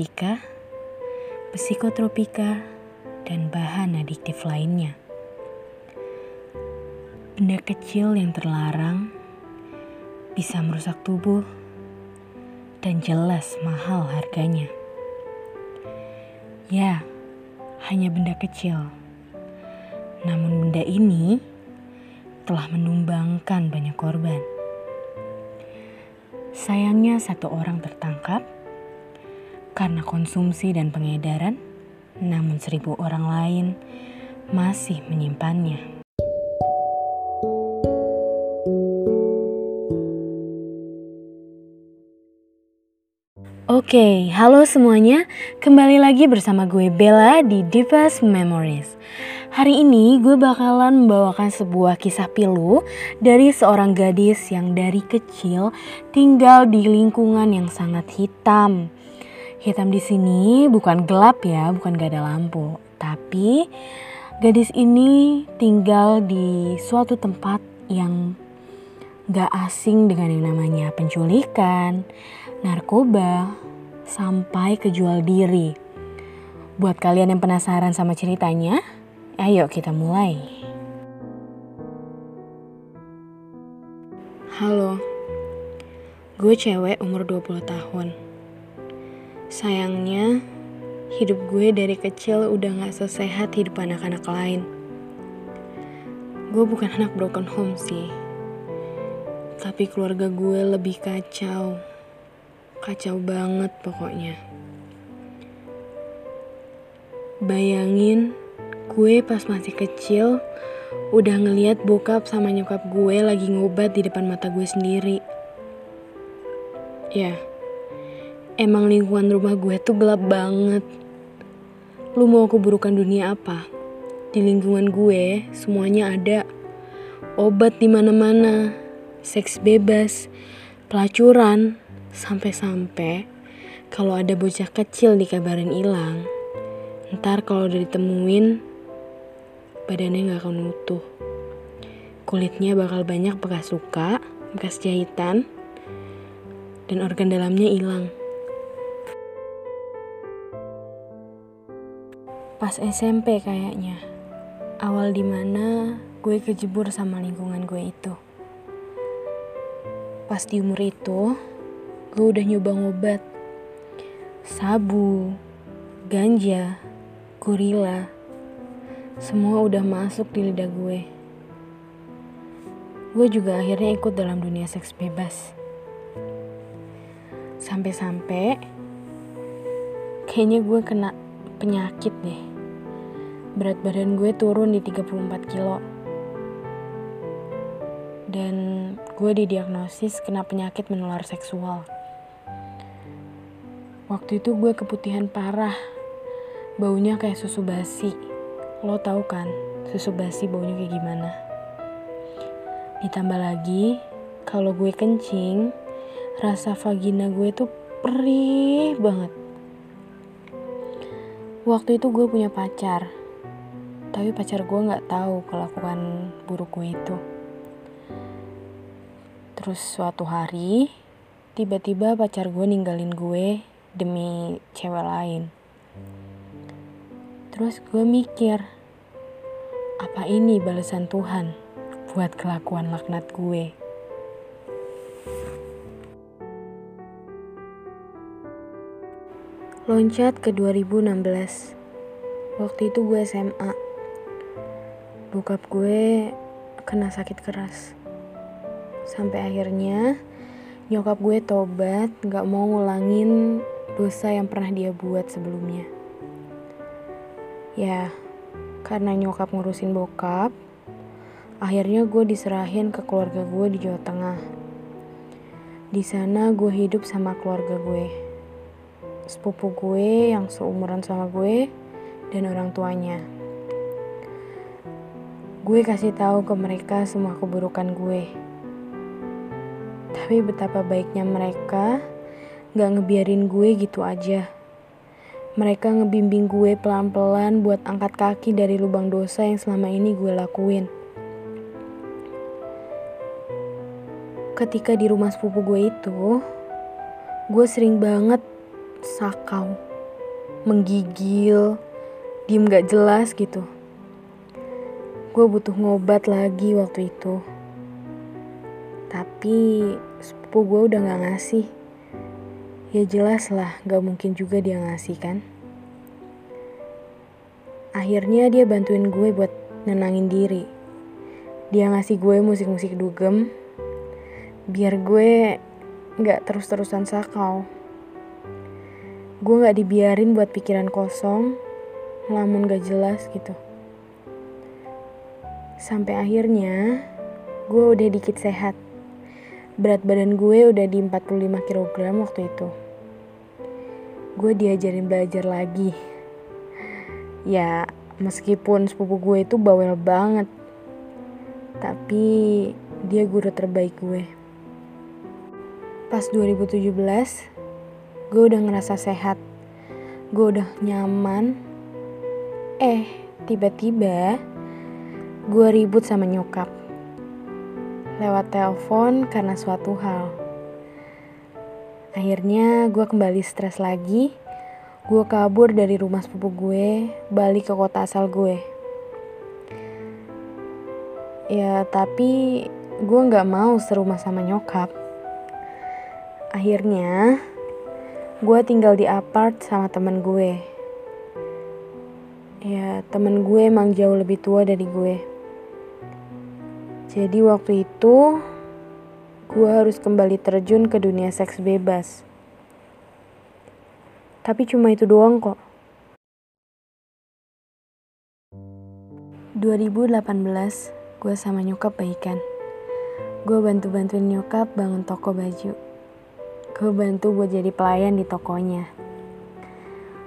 narkotika, psikotropika, dan bahan adiktif lainnya. Benda kecil yang terlarang bisa merusak tubuh dan jelas mahal harganya. Ya, hanya benda kecil. Namun benda ini telah menumbangkan banyak korban. Sayangnya satu orang tertangkap karena konsumsi dan pengedaran, namun seribu orang lain masih menyimpannya. Oke, halo semuanya. Kembali lagi bersama gue Bella di Divas Memories. Hari ini gue bakalan membawakan sebuah kisah pilu dari seorang gadis yang dari kecil tinggal di lingkungan yang sangat hitam. Hitam di sini bukan gelap ya, bukan gak ada lampu, tapi gadis ini tinggal di suatu tempat yang gak asing dengan yang namanya penculikan, narkoba, sampai kejual diri. Buat kalian yang penasaran sama ceritanya, Ayo kita mulai. Halo, gue cewek umur 20 tahun. Sayangnya, hidup gue dari kecil udah gak sesehat hidup anak-anak lain. Gue bukan anak broken home sih. Tapi keluarga gue lebih kacau. Kacau banget pokoknya. Bayangin Gue pas masih kecil udah ngeliat bokap sama nyokap gue lagi ngobat di depan mata gue sendiri. Ya, emang lingkungan rumah gue tuh gelap banget. Lu mau keburukan dunia apa? Di lingkungan gue semuanya ada. Obat di mana-mana, seks bebas, pelacuran, sampai-sampai kalau ada bocah kecil dikabarin hilang, ntar kalau udah ditemuin badannya gak akan utuh. Kulitnya bakal banyak bekas luka, bekas jahitan, dan organ dalamnya hilang. Pas SMP kayaknya, awal di mana gue kejebur sama lingkungan gue itu. Pas di umur itu, gue udah nyoba ngobat. Sabu, ganja, gorila, semua udah masuk di lidah gue. Gue juga akhirnya ikut dalam dunia seks bebas. Sampai-sampai kayaknya gue kena penyakit deh. Berat badan gue turun di 34 kilo. Dan gue didiagnosis kena penyakit menular seksual. Waktu itu gue keputihan parah. Baunya kayak susu basi Lo tahu kan susu basi baunya kayak gimana? Ditambah lagi, kalau gue kencing, rasa vagina gue tuh perih banget. Waktu itu gue punya pacar, tapi pacar gue nggak tahu kelakuan buruk gue itu. Terus suatu hari, tiba-tiba pacar gue ninggalin gue demi cewek lain. Terus gue mikir, apa ini balasan Tuhan buat kelakuan laknat gue? Loncat ke 2016. Waktu itu gue SMA. Bokap gue kena sakit keras. Sampai akhirnya nyokap gue tobat gak mau ngulangin dosa yang pernah dia buat sebelumnya. Ya, karena nyokap ngurusin bokap, akhirnya gue diserahin ke keluarga gue di Jawa Tengah. Di sana gue hidup sama keluarga gue. Sepupu gue yang seumuran sama gue dan orang tuanya. Gue kasih tahu ke mereka semua keburukan gue. Tapi betapa baiknya mereka gak ngebiarin gue gitu aja. Mereka ngebimbing gue pelan-pelan buat angkat kaki dari lubang dosa yang selama ini gue lakuin. Ketika di rumah sepupu gue itu, gue sering banget sakau, menggigil, diem gak jelas gitu. Gue butuh ngobat lagi waktu itu. Tapi sepupu gue udah gak ngasih. Ya jelas lah, gak mungkin juga dia ngasih kan. Akhirnya dia bantuin gue buat nenangin diri. Dia ngasih gue musik-musik dugem, biar gue gak terus-terusan sakau. Gue gak dibiarin buat pikiran kosong, lamun gak jelas gitu. Sampai akhirnya, gue udah dikit sehat. Berat badan gue udah di 45 kg waktu itu. Gue diajarin belajar lagi. Ya, meskipun sepupu gue itu bawel banget. Tapi dia guru terbaik gue pas 2017 gue udah ngerasa sehat gue udah nyaman eh tiba-tiba gue ribut sama nyokap. Lewat telepon karena suatu hal. Akhirnya gue kembali stres lagi. Gue kabur dari rumah sepupu gue balik ke kota asal gue. Ya tapi gue nggak mau serumah sama nyokap. Akhirnya, gue tinggal di apart sama temen gue. Ya, temen gue emang jauh lebih tua dari gue. Jadi waktu itu, gue harus kembali terjun ke dunia seks bebas. Tapi cuma itu doang kok. 2018, gue sama nyokap baikan. Gue bantu-bantuin nyokap bangun toko baju gue bantu buat jadi pelayan di tokonya.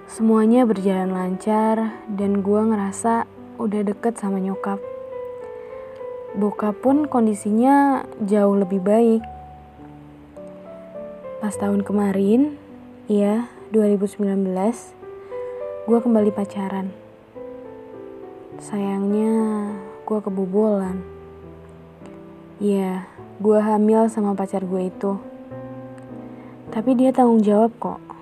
Semuanya berjalan lancar dan gue ngerasa udah deket sama nyokap. Bokap pun kondisinya jauh lebih baik. Pas tahun kemarin, iya 2019, gue kembali pacaran. Sayangnya gue kebobolan. Iya, gue hamil sama pacar gue itu. Tapi dia tanggung jawab kok.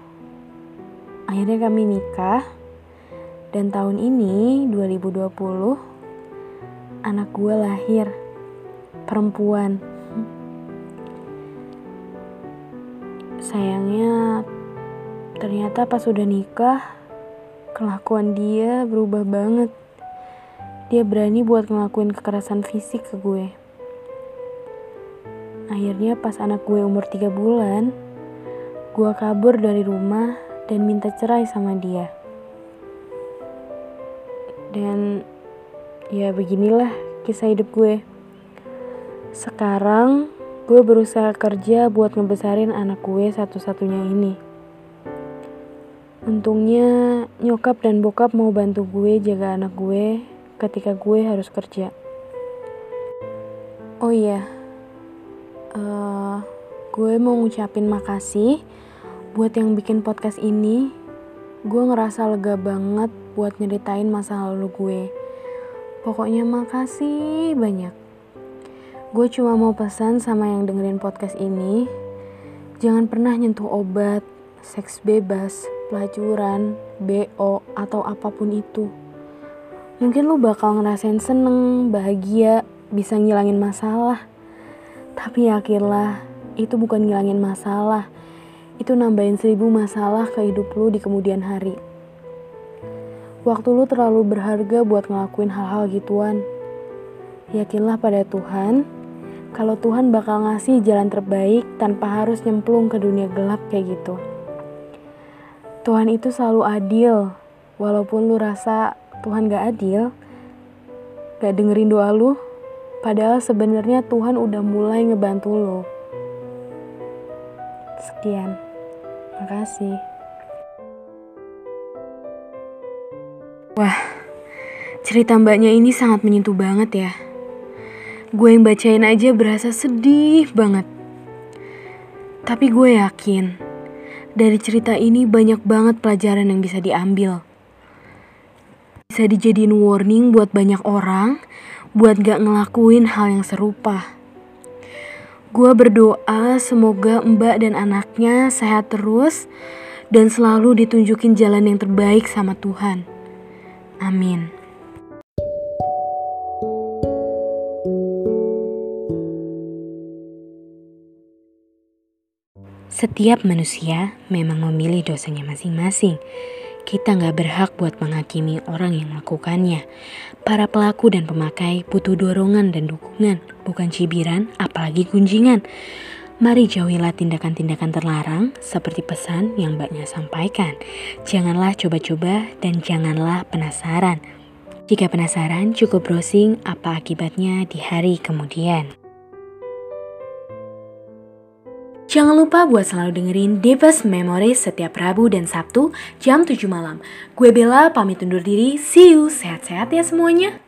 Akhirnya kami nikah. Dan tahun ini 2020 anak gue lahir perempuan. Sayangnya ternyata pas udah nikah kelakuan dia berubah banget. Dia berani buat ngelakuin kekerasan fisik ke gue. Akhirnya pas anak gue umur 3 bulan, Gua kabur dari rumah dan minta cerai sama dia. Dan ya beginilah kisah hidup gue. Sekarang gue berusaha kerja buat ngebesarin anak gue satu-satunya ini. Untungnya nyokap dan bokap mau bantu gue jaga anak gue ketika gue harus kerja. Oh iya, uh, gue mau ngucapin makasih buat yang bikin podcast ini. Gue ngerasa lega banget buat nyeritain masa lalu gue. Pokoknya makasih banyak. Gue cuma mau pesan sama yang dengerin podcast ini, jangan pernah nyentuh obat, seks bebas, pelacuran, BO, atau apa pun itu. Mungkin lu bakal ngerasain seneng, bahagia, bisa ngilangin masalah. Tapi yakinlah, itu bukan ngilangin masalah. Itu nambahin seribu masalah ke hidup lu di kemudian hari. Waktu lu terlalu berharga buat ngelakuin hal-hal gituan. Yakinlah pada Tuhan, kalau Tuhan bakal ngasih jalan terbaik tanpa harus nyemplung ke dunia gelap kayak gitu. Tuhan itu selalu adil, walaupun lu rasa Tuhan gak adil, gak dengerin doa lu, padahal sebenarnya Tuhan udah mulai ngebantu lu. Sekian. Makasih. Wah, cerita mbaknya ini sangat menyentuh banget ya. Gue yang bacain aja berasa sedih banget. Tapi gue yakin, dari cerita ini banyak banget pelajaran yang bisa diambil. Bisa dijadiin warning buat banyak orang, buat gak ngelakuin hal yang serupa Gue berdoa semoga mbak dan anaknya sehat terus dan selalu ditunjukin jalan yang terbaik sama Tuhan. Amin. Setiap manusia memang memilih dosanya masing-masing. Kita nggak berhak buat menghakimi orang yang melakukannya. Para pelaku dan pemakai butuh dorongan dan dukungan, bukan cibiran, apalagi gunjingan. Mari jauhilah tindakan-tindakan terlarang seperti pesan yang mbaknya sampaikan. Janganlah coba-coba dan janganlah penasaran. Jika penasaran, cukup browsing apa akibatnya di hari kemudian. Jangan lupa buat selalu dengerin Divas Memories setiap Rabu dan Sabtu jam 7 malam. Gue Bella pamit undur diri. See you. Sehat-sehat ya semuanya.